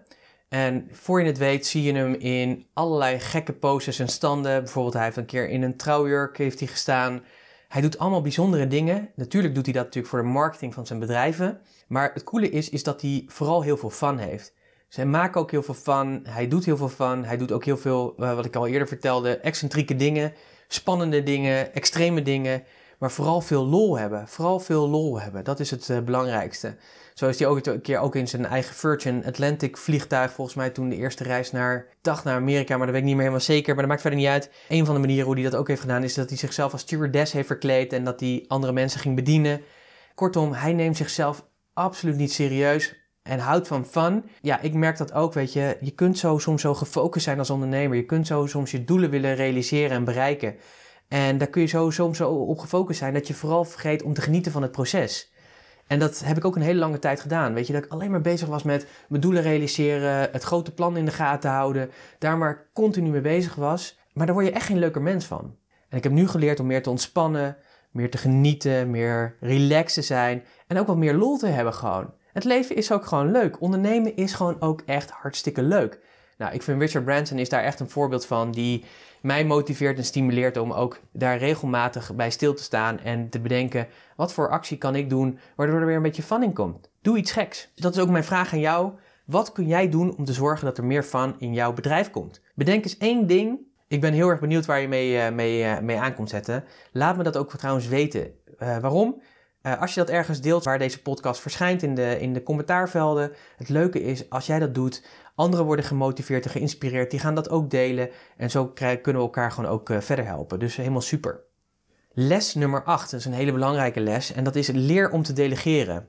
En voor je het weet zie je hem in allerlei gekke poses en standen. Bijvoorbeeld hij heeft een keer in een trouwjurk heeft hij gestaan. Hij doet allemaal bijzondere dingen. Natuurlijk doet hij dat natuurlijk voor de marketing van zijn bedrijven. Maar het coole is, is dat hij vooral heel veel fun heeft. Dus hij maakt ook heel veel fun. Hij doet heel veel fun. Hij doet ook heel veel, uh, wat ik al eerder vertelde, excentrieke dingen. Spannende dingen, extreme dingen. Maar vooral veel lol hebben. Vooral veel lol hebben. Dat is het uh, belangrijkste. Zo is hij ook een keer ook in zijn eigen Virgin Atlantic vliegtuig. Volgens mij toen de eerste reis naar, dacht naar Amerika, maar dat weet ik niet meer helemaal zeker. Maar dat maakt verder niet uit. Een van de manieren hoe hij dat ook heeft gedaan is dat hij zichzelf als stewardess heeft verkleed. En dat hij andere mensen ging bedienen. Kortom, hij neemt zichzelf absoluut niet serieus en houdt van fun. Ja, ik merk dat ook, weet je. Je kunt zo soms zo gefocust zijn als ondernemer. Je kunt zo soms je doelen willen realiseren en bereiken. En daar kun je zo soms zo op gefocust zijn dat je vooral vergeet om te genieten van het proces. En dat heb ik ook een hele lange tijd gedaan. Weet je, dat ik alleen maar bezig was met mijn doelen realiseren, het grote plan in de gaten houden, daar maar continu mee bezig was. Maar daar word je echt geen leuker mens van. En ik heb nu geleerd om meer te ontspannen, meer te genieten, meer relaxed te zijn en ook wat meer lol te hebben gewoon. Het leven is ook gewoon leuk. Ondernemen is gewoon ook echt hartstikke leuk. Nou, ik vind Richard Branson is daar echt een voorbeeld van die mij motiveert en stimuleert om ook daar regelmatig bij stil te staan en te bedenken wat voor actie kan ik doen waardoor er weer een beetje fun in komt. Doe iets geks. Dat is ook mijn vraag aan jou. Wat kun jij doen om te zorgen dat er meer fun in jouw bedrijf komt? Bedenk eens één ding. Ik ben heel erg benieuwd waar je mee, uh, mee, uh, mee aan komt zetten. Laat me dat ook trouwens weten. Uh, waarom? Als je dat ergens deelt waar deze podcast verschijnt in de, in de commentaarvelden. Het leuke is, als jij dat doet, anderen worden gemotiveerd en geïnspireerd. Die gaan dat ook delen. En zo kunnen we elkaar gewoon ook uh, verder helpen. Dus helemaal super. Les nummer 8, dat is een hele belangrijke les. En dat is leer om te delegeren.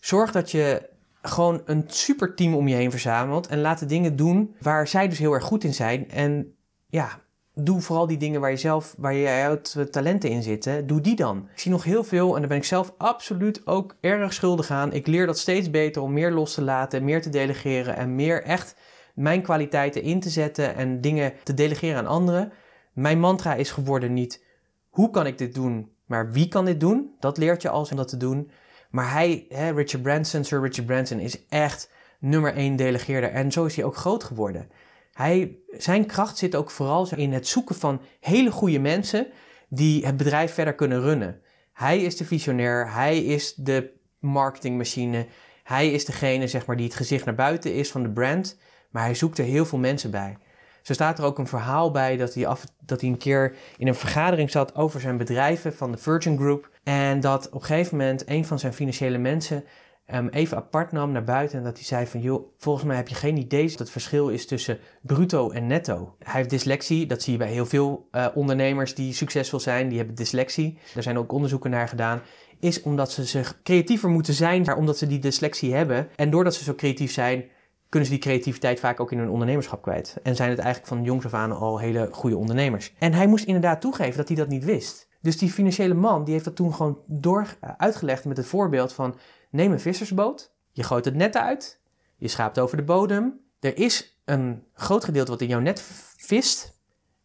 Zorg dat je gewoon een super team om je heen verzamelt. En laat de dingen doen waar zij dus heel erg goed in zijn. En ja, doe vooral die dingen waar je zelf, waar je talenten in zitten, doe die dan. Ik zie nog heel veel en daar ben ik zelf absoluut ook erg schuldig aan. Ik leer dat steeds beter om meer los te laten, meer te delegeren en meer echt mijn kwaliteiten in te zetten en dingen te delegeren aan anderen. Mijn mantra is geworden niet hoe kan ik dit doen, maar wie kan dit doen? Dat leert je als om dat te doen. Maar hij, hè, Richard Branson, Sir Richard Branson, is echt nummer één delegeerder en zo is hij ook groot geworden. Hij, zijn kracht zit ook vooral in het zoeken van hele goede mensen die het bedrijf verder kunnen runnen. Hij is de visionair, hij is de marketingmachine, hij is degene zeg maar, die het gezicht naar buiten is van de brand, maar hij zoekt er heel veel mensen bij. Zo staat er ook een verhaal bij dat hij, dat hij een keer in een vergadering zat over zijn bedrijven van de Virgin Group. En dat op een gegeven moment een van zijn financiële mensen um, even apart nam naar buiten en dat hij zei van joh, volgens mij heb je geen idee dat het verschil is tussen bruto en netto. Hij heeft dyslexie, dat zie je bij heel veel uh, ondernemers die succesvol zijn, die hebben dyslexie. Daar zijn ook onderzoeken naar gedaan. Is omdat ze zich creatiever moeten zijn, maar omdat ze die dyslexie hebben. En doordat ze zo creatief zijn, kunnen ze die creativiteit vaak ook in hun ondernemerschap kwijt. En zijn het eigenlijk van jongs af aan al hele goede ondernemers. En hij moest inderdaad toegeven dat hij dat niet wist. Dus die financiële man die heeft dat toen gewoon door eh, uitgelegd met het voorbeeld van neem een vissersboot, je gooit het net uit, je schaapt over de bodem. Er is een groot gedeelte wat in jouw net vist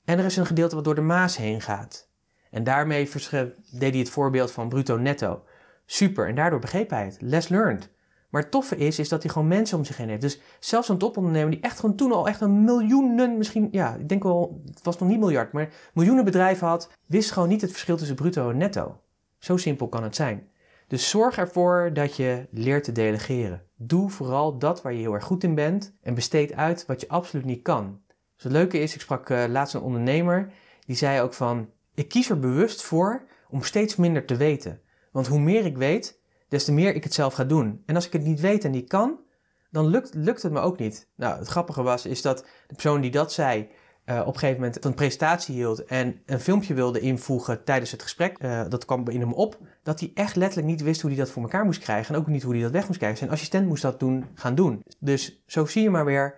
en er is een gedeelte wat door de Maas heen gaat. En daarmee deed hij het voorbeeld van bruto netto. Super, en daardoor begreep hij het. Les learned. Maar het toffe is, is dat hij gewoon mensen om zich heen heeft. Dus zelfs een topondernemer die echt gewoon toen al echt een miljoenen, misschien, ja, ik denk wel, het was nog niet miljard, maar miljoenen bedrijven had, wist gewoon niet het verschil tussen bruto en netto. Zo simpel kan het zijn. Dus zorg ervoor dat je leert te delegeren. Doe vooral dat waar je heel erg goed in bent en besteed uit wat je absoluut niet kan. Dus het leuke is, ik sprak uh, laatst een ondernemer, die zei ook van, ik kies er bewust voor om steeds minder te weten. Want hoe meer ik weet, des te meer ik het zelf ga doen. En als ik het niet weet en niet kan, dan lukt, lukt het me ook niet. Nou, het grappige was, is dat de persoon die dat zei, uh, op een gegeven moment een presentatie hield en een filmpje wilde invoegen tijdens het gesprek, uh, dat kwam in hem op, dat hij echt letterlijk niet wist hoe hij dat voor elkaar moest krijgen en ook niet hoe hij dat weg moest krijgen. Zijn assistent moest dat doen, gaan doen. Dus zo zie je maar weer,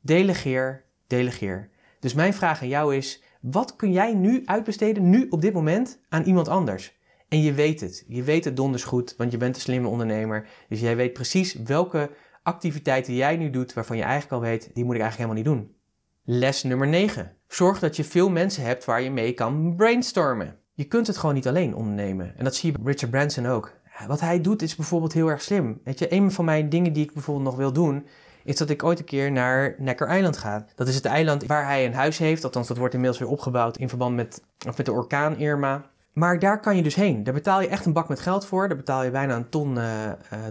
delegeer, delegeer. Dus mijn vraag aan jou is, wat kun jij nu uitbesteden, nu op dit moment, aan iemand anders? En je weet het. Je weet het donders goed, want je bent een slimme ondernemer. Dus jij weet precies welke activiteiten jij nu doet waarvan je eigenlijk al weet, die moet ik eigenlijk helemaal niet doen. Les nummer 9. Zorg dat je veel mensen hebt waar je mee kan brainstormen. Je kunt het gewoon niet alleen ondernemen. En dat zie je bij Richard Branson ook. Wat hij doet is bijvoorbeeld heel erg slim. Weet je, een van mijn dingen die ik bijvoorbeeld nog wil doen, is dat ik ooit een keer naar Necker Island ga. Dat is het eiland waar hij een huis heeft. Althans, dat wordt inmiddels weer opgebouwd in verband met, met de orkaan Irma. Maar daar kan je dus heen. Daar betaal je echt een bak met geld voor. Daar betaal je bijna een ton uh,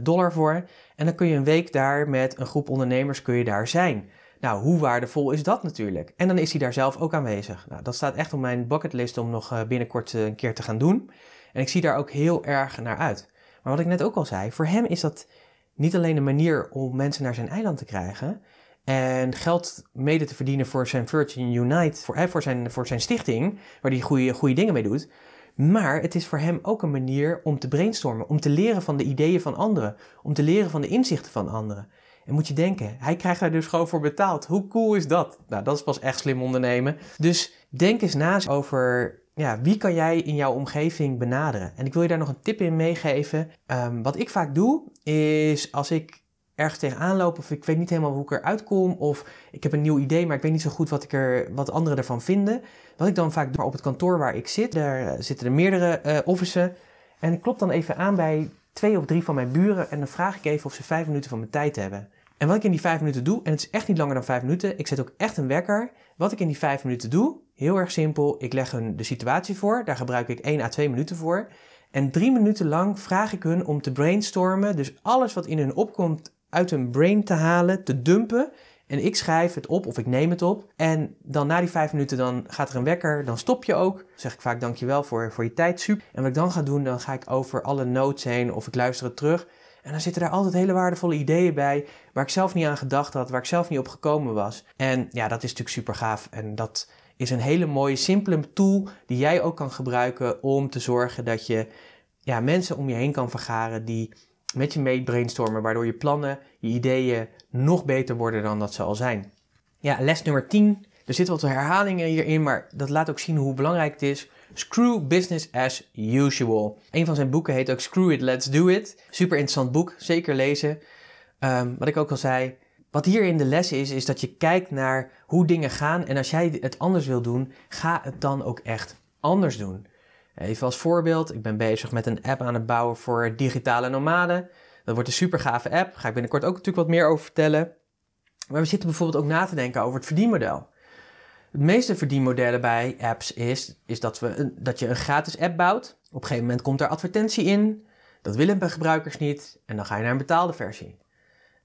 dollar voor. En dan kun je een week daar met een groep ondernemers kun je daar zijn. Nou, hoe waardevol is dat natuurlijk? En dan is hij daar zelf ook aanwezig. Nou, dat staat echt op mijn bucketlist om nog uh, binnenkort een keer te gaan doen. En ik zie daar ook heel erg naar uit. Maar wat ik net ook al zei, voor hem is dat niet alleen een manier om mensen naar zijn eiland te krijgen en geld mede te verdienen voor zijn Virgin Unite, voor, voor, zijn, voor zijn stichting, waar hij goede, goede dingen mee doet. Maar het is voor hem ook een manier om te brainstormen, om te leren van de ideeën van anderen, om te leren van de inzichten van anderen. En moet je denken, hij krijgt daar dus gewoon voor betaald. Hoe cool is dat? Nou, dat is pas echt slim ondernemen. Dus denk eens na over ja, wie kan jij in jouw omgeving benaderen? En ik wil je daar nog een tip in meegeven. Um, wat ik vaak doe, is als ik ergens tegenaan loop of ik weet niet helemaal hoe ik eruit kom of ik heb een nieuw idee, maar ik weet niet zo goed wat, ik er, wat anderen ervan vinden. Wat ik dan vaak doe op het kantoor waar ik zit, daar eh, zitten er meerdere uh, officen en ik klop dan even aan bij twee of drie van mijn buren en dan vraag ik even of ze vijf minuten van mijn tijd hebben. En wat ik in die vijf minuten doe, en het is echt niet langer dan vijf minuten, ik zet ook echt een wekker. Wat ik in die vijf minuten doe, heel erg simpel, ik leg hun de situatie voor, daar gebruik ik 1 à 2 minuten voor. En drie minuten lang vraag ik hun om te brainstormen, dus alles wat in hun opkomt uit hun brain te halen, te dumpen. En ik schrijf het op of ik neem het op. En dan na die vijf minuten dan gaat er een wekker. Dan stop je ook. Dan zeg ik vaak dankjewel voor, voor je tijd. Super. En wat ik dan ga doen, dan ga ik over alle notes heen of ik luister het terug. En dan zitten daar altijd hele waardevolle ideeën bij. Waar ik zelf niet aan gedacht had. Waar ik zelf niet op gekomen was. En ja, dat is natuurlijk super gaaf. En dat is een hele mooie, simpele tool die jij ook kan gebruiken om te zorgen dat je ja, mensen om je heen kan vergaren die met je mee brainstormen, waardoor je plannen, je ideeën nog beter worden dan dat ze al zijn. Ja, les nummer 10. Er zitten wat herhalingen hierin, maar dat laat ook zien hoe belangrijk het is. Screw business as usual. Een van zijn boeken heet ook Screw it, let's do it. Super interessant boek, zeker lezen. Um, wat ik ook al zei, wat hier in de les is, is dat je kijkt naar hoe dingen gaan. En als jij het anders wil doen, ga het dan ook echt anders doen. Even als voorbeeld, ik ben bezig met een app aan het bouwen voor digitale nomaden. Dat wordt een super gave app, daar ga ik binnenkort ook natuurlijk wat meer over vertellen. Maar we zitten bijvoorbeeld ook na te denken over het verdienmodel. Het meeste verdienmodellen bij apps is, is dat, we dat je een gratis app bouwt. Op een gegeven moment komt er advertentie in. Dat willen de gebruikers niet. En dan ga je naar een betaalde versie.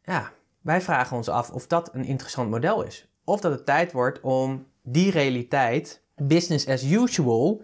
Ja, wij vragen ons af of dat een interessant model is. Of dat het tijd wordt om die realiteit, business as usual,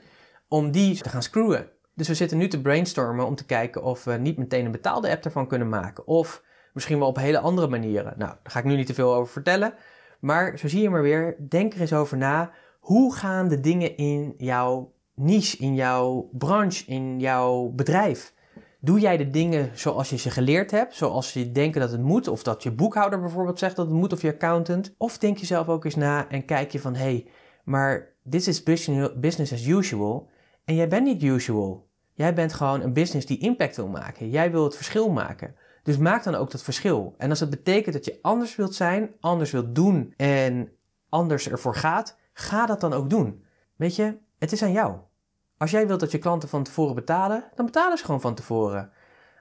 om die te gaan screwen. Dus we zitten nu te brainstormen om te kijken of we niet meteen een betaalde app ervan kunnen maken. Of misschien wel op hele andere manieren. Nou, daar ga ik nu niet te veel over vertellen. Maar zo zie je maar weer, denk er eens over na. Hoe gaan de dingen in jouw niche, in jouw branche, in jouw bedrijf? Doe jij de dingen zoals je ze geleerd hebt, zoals je denkt dat het moet, of dat je boekhouder bijvoorbeeld zegt dat het moet, of je accountant? Of denk je zelf ook eens na en kijk je van, hé, hey, maar dit is business as usual en jij bent niet usual. Jij bent gewoon een business die impact wil maken. Jij wil het verschil maken. Dus maak dan ook dat verschil. En als het betekent dat je anders wilt zijn, anders wilt doen en anders ervoor gaat, ga dat dan ook doen. Weet je, het is aan jou. Als jij wilt dat je klanten van tevoren betalen, dan betalen ze gewoon van tevoren.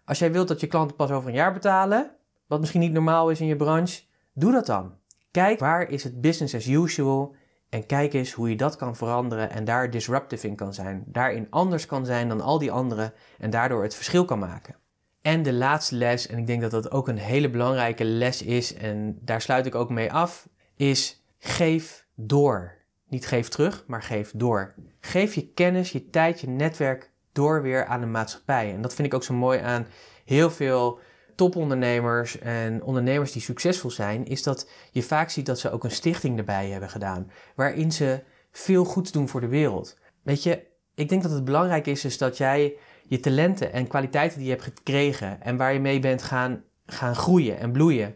Als jij wilt dat je klanten pas over een jaar betalen, wat misschien niet normaal is in je branche, doe dat dan. Kijk waar is het business as usual en kijk eens hoe je dat kan veranderen en daar disruptive in kan zijn. Daarin anders kan zijn dan al die anderen en daardoor het verschil kan maken. En de laatste les, en ik denk dat dat ook een hele belangrijke les is, en daar sluit ik ook mee af, is geef door. Niet geef terug, maar geef door. Geef je kennis, je tijd, je netwerk door weer aan de maatschappij. En dat vind ik ook zo mooi aan heel veel topondernemers en ondernemers die succesvol zijn, is dat je vaak ziet dat ze ook een stichting erbij hebben gedaan, waarin ze veel goeds doen voor de wereld. Weet je, ik denk dat het belangrijk is, is dat jij je talenten en kwaliteiten die je hebt gekregen en waar je mee bent gaan, gaan groeien en bloeien,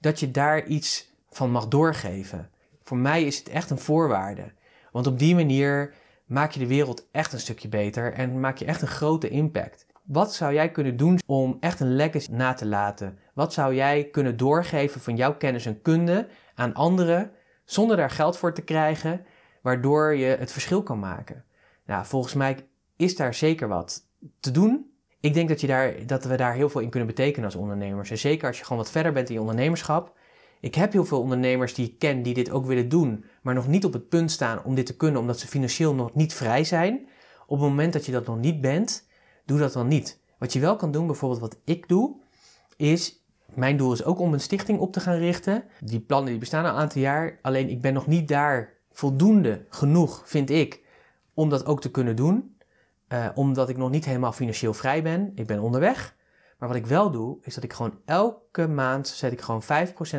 dat je daar iets van mag doorgeven. Voor mij is het echt een voorwaarde. Want op die manier maak je de wereld echt een stukje beter en maak je echt een grote impact. Wat zou jij kunnen doen om echt een legacy na te laten? Wat zou jij kunnen doorgeven van jouw kennis en kunde aan anderen zonder daar geld voor te krijgen, waardoor je het verschil kan maken? Nou, volgens mij is daar zeker wat te doen. Ik denk dat, je daar, dat we daar heel veel in kunnen betekenen als ondernemers. En zeker als je gewoon wat verder bent in je ondernemerschap. Ik heb heel veel ondernemers die ik ken die dit ook willen doen, maar nog niet op het punt staan om dit te kunnen, omdat ze financieel nog niet vrij zijn. Op het moment dat je dat nog niet bent, doe dat dan niet. Wat je wel kan doen, bijvoorbeeld wat ik doe, is, mijn doel is ook om een stichting op te gaan richten. Die plannen die bestaan al een aantal jaar, alleen ik ben nog niet daar voldoende genoeg, vind ik, om dat ook te kunnen doen. Uh, omdat ik nog niet helemaal financieel vrij ben. Ik ben onderweg. Maar wat ik wel doe, is dat ik gewoon elke maand zet ik gewoon 5%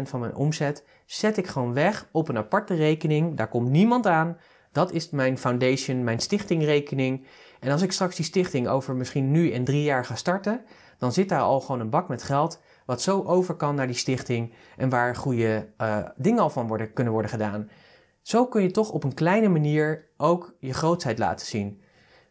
van mijn omzet, zet ik gewoon weg op een aparte rekening. Daar komt niemand aan. Dat is mijn foundation, mijn stichtingrekening. En als ik straks die stichting over misschien nu in drie jaar ga starten, dan zit daar al gewoon een bak met geld, wat zo over kan naar die stichting en waar goede uh, dingen al van worden, kunnen worden gedaan. Zo kun je toch op een kleine manier ook je grootheid laten zien.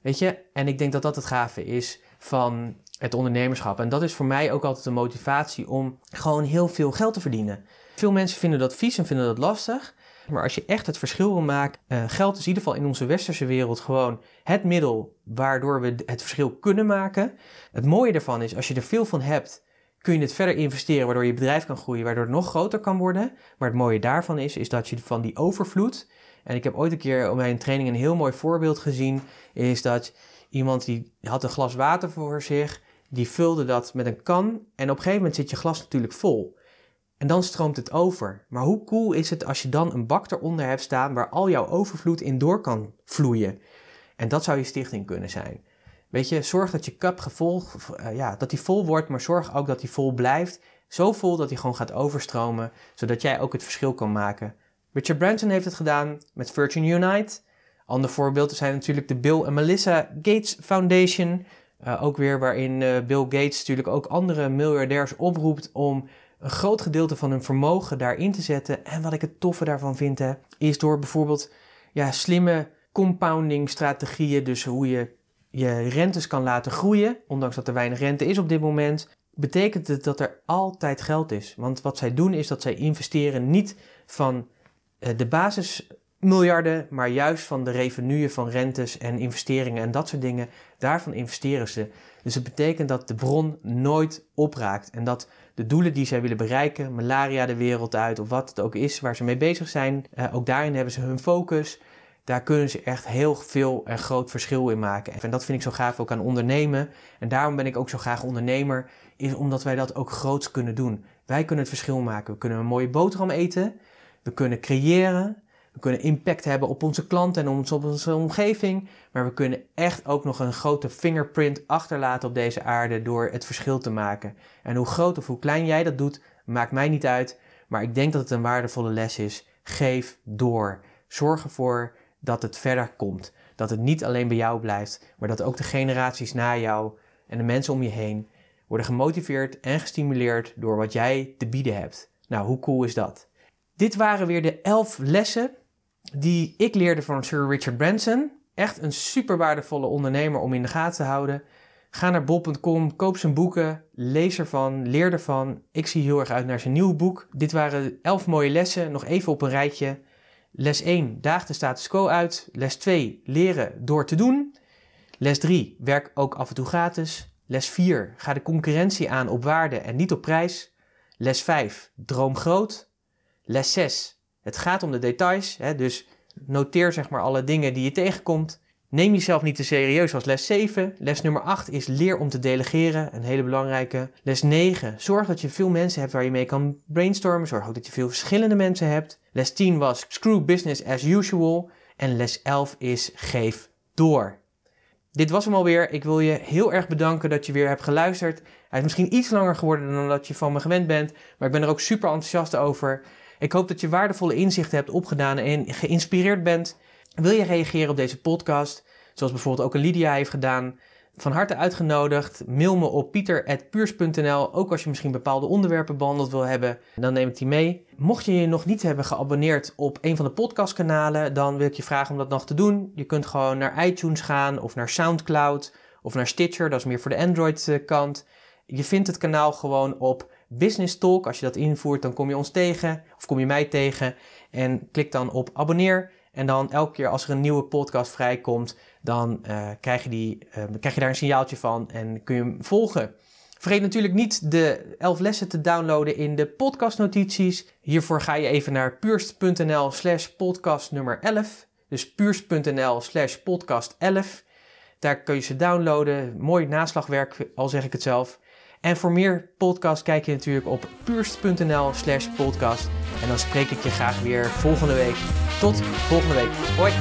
Weet je, en ik denk dat dat het gave is van het ondernemerschap. En dat is voor mij ook altijd een motivatie om gewoon heel veel geld te verdienen. Veel mensen vinden dat vies en vinden dat lastig. Maar als je echt het verschil wil maken, uh, geld is in ieder geval in onze westerse wereld gewoon het middel waardoor we het verschil kunnen maken. Het mooie ervan is, als je er veel van hebt, kun je het verder investeren, waardoor je bedrijf kan groeien, waardoor het nog groter kan worden. Maar het mooie daarvan is, is dat je van die overvloed, en ik heb ooit een keer bij een training een heel mooi voorbeeld gezien, is dat iemand die had een glas water voor zich, die vulde dat met een kan en op een gegeven moment zit je glas natuurlijk vol. En dan stroomt het over. Maar hoe cool is het als je dan een bak eronder hebt staan waar al jouw overvloed in door kan vloeien? En dat zou je stichting kunnen zijn. Weet je, zorg dat je cup gevolg, uh, ja, dat die vol wordt, maar zorg ook dat die vol blijft. Zo vol dat hij gewoon gaat overstromen, zodat jij ook het verschil kan maken. Richard Branson heeft het gedaan met Virgin Unite. Ander voorbeeld zijn natuurlijk de Bill en Melissa Gates Foundation. Uh, ook weer waarin uh, Bill Gates natuurlijk ook andere miljardairs oproept om een groot gedeelte van hun vermogen daarin te zetten. En wat ik het toffe daarvan vind, hè, is door bijvoorbeeld ja, slimme compounding strategieën, dus hoe je je rentes kan laten groeien, ondanks dat er weinig rente is op dit moment, betekent het dat er altijd geld is. Want wat zij doen is dat zij investeren niet van eh, de basis miljarden, maar juist van de revenuen van rentes en investeringen en dat soort dingen. Daarvan investeren ze. Dus het betekent dat de bron nooit opraakt. En dat de doelen die zij willen bereiken, malaria de wereld uit of wat het ook is waar ze mee bezig zijn, eh, ook daarin hebben ze hun focus. Daar kunnen ze echt heel veel en groot verschil in maken. En dat vind ik zo gaaf ook aan ondernemen. En daarom ben ik ook zo graag ondernemer, is omdat wij dat ook groots kunnen doen. Wij kunnen het verschil maken. We kunnen een mooie boterham eten. We kunnen creëren. We kunnen impact hebben op onze klanten en op onze omgeving. Maar we kunnen echt ook nog een grote fingerprint achterlaten op deze aarde door het verschil te maken. En hoe groot of hoe klein jij dat doet, maakt mij niet uit. Maar ik denk dat het een waardevolle les is. Geef door. Zorg ervoor dat het verder komt. Dat het niet alleen bij jou blijft, maar dat ook de generaties na jou en de mensen om je heen worden gemotiveerd en gestimuleerd door wat jij te bieden hebt. Nou, hoe cool is dat? Dit waren weer de elf lessen die ik leerde van Sir Richard Branson. Echt een super waardevolle ondernemer om in de gaten te houden. Ga naar bol.com, koop zijn boeken, lees ervan, leer ervan. Ik zie heel erg uit naar zijn nieuwe boek. Dit waren elf mooie lessen, nog even op een rijtje. Les 1, daag de status quo uit. Les 2, leren door te doen. Les 3, werk ook af en toe gratis. Les 4, ga de concurrentie aan op waarde en niet op prijs. Les 5, droom groot. Les 6, het gaat om de details, hè, dus noteer zeg maar alle dingen die je tegenkomt. Neem jezelf niet te serieus als les 7. Les nummer 8 is leer om te delegeren, een hele belangrijke. Les 9, zorg dat je veel mensen hebt waar je mee kan brainstormen. Zorg ook dat je veel verschillende mensen hebt. Les 10 was screw business as usual. En les 11 is geef door. Dit was hem alweer. Ik wil je heel erg bedanken dat je weer hebt geluisterd. Hij is misschien iets langer geworden dan dat je van me gewend bent, maar ik ben er ook super enthousiast over. Ik hoop dat je waardevolle inzichten hebt opgedaan en geïnspireerd bent. Wil je reageren op deze podcast, zoals bijvoorbeeld ook Lydia heeft gedaan? Van harte uitgenodigd. Mail me op pieter.puurs.nl. Ook als je misschien bepaalde onderwerpen behandeld wil hebben, dan neem ik die mee. Mocht je je nog niet hebben geabonneerd op een van de podcastkanalen, dan wil ik je vragen om dat nog te doen. Je kunt gewoon naar iTunes gaan of naar SoundCloud of naar Stitcher. Dat is meer voor de Android-kant. Je vindt het kanaal gewoon op Business Talk. Als je dat invoert, dan kom je ons tegen of kom je mij tegen. En klik dan op abonneer. En dan elke keer als er een nieuwe podcast vrijkomt, dan uh, krijg, je die, uh, krijg je daar een signaaltje van en kun je hem volgen. Vergeet natuurlijk niet de 11 lessen te downloaden in de podcastnotities. Hiervoor ga je even naar puurst.nl slash podcast nummer 11. Dus puurst.nl slash podcast 11. Daar kun je ze downloaden. Mooi naslagwerk, al zeg ik het zelf. En voor meer podcast kijk je natuurlijk op puurst.nl slash podcast. En dan spreek ik je graag weer volgende week. Tot volgende week. Hoi!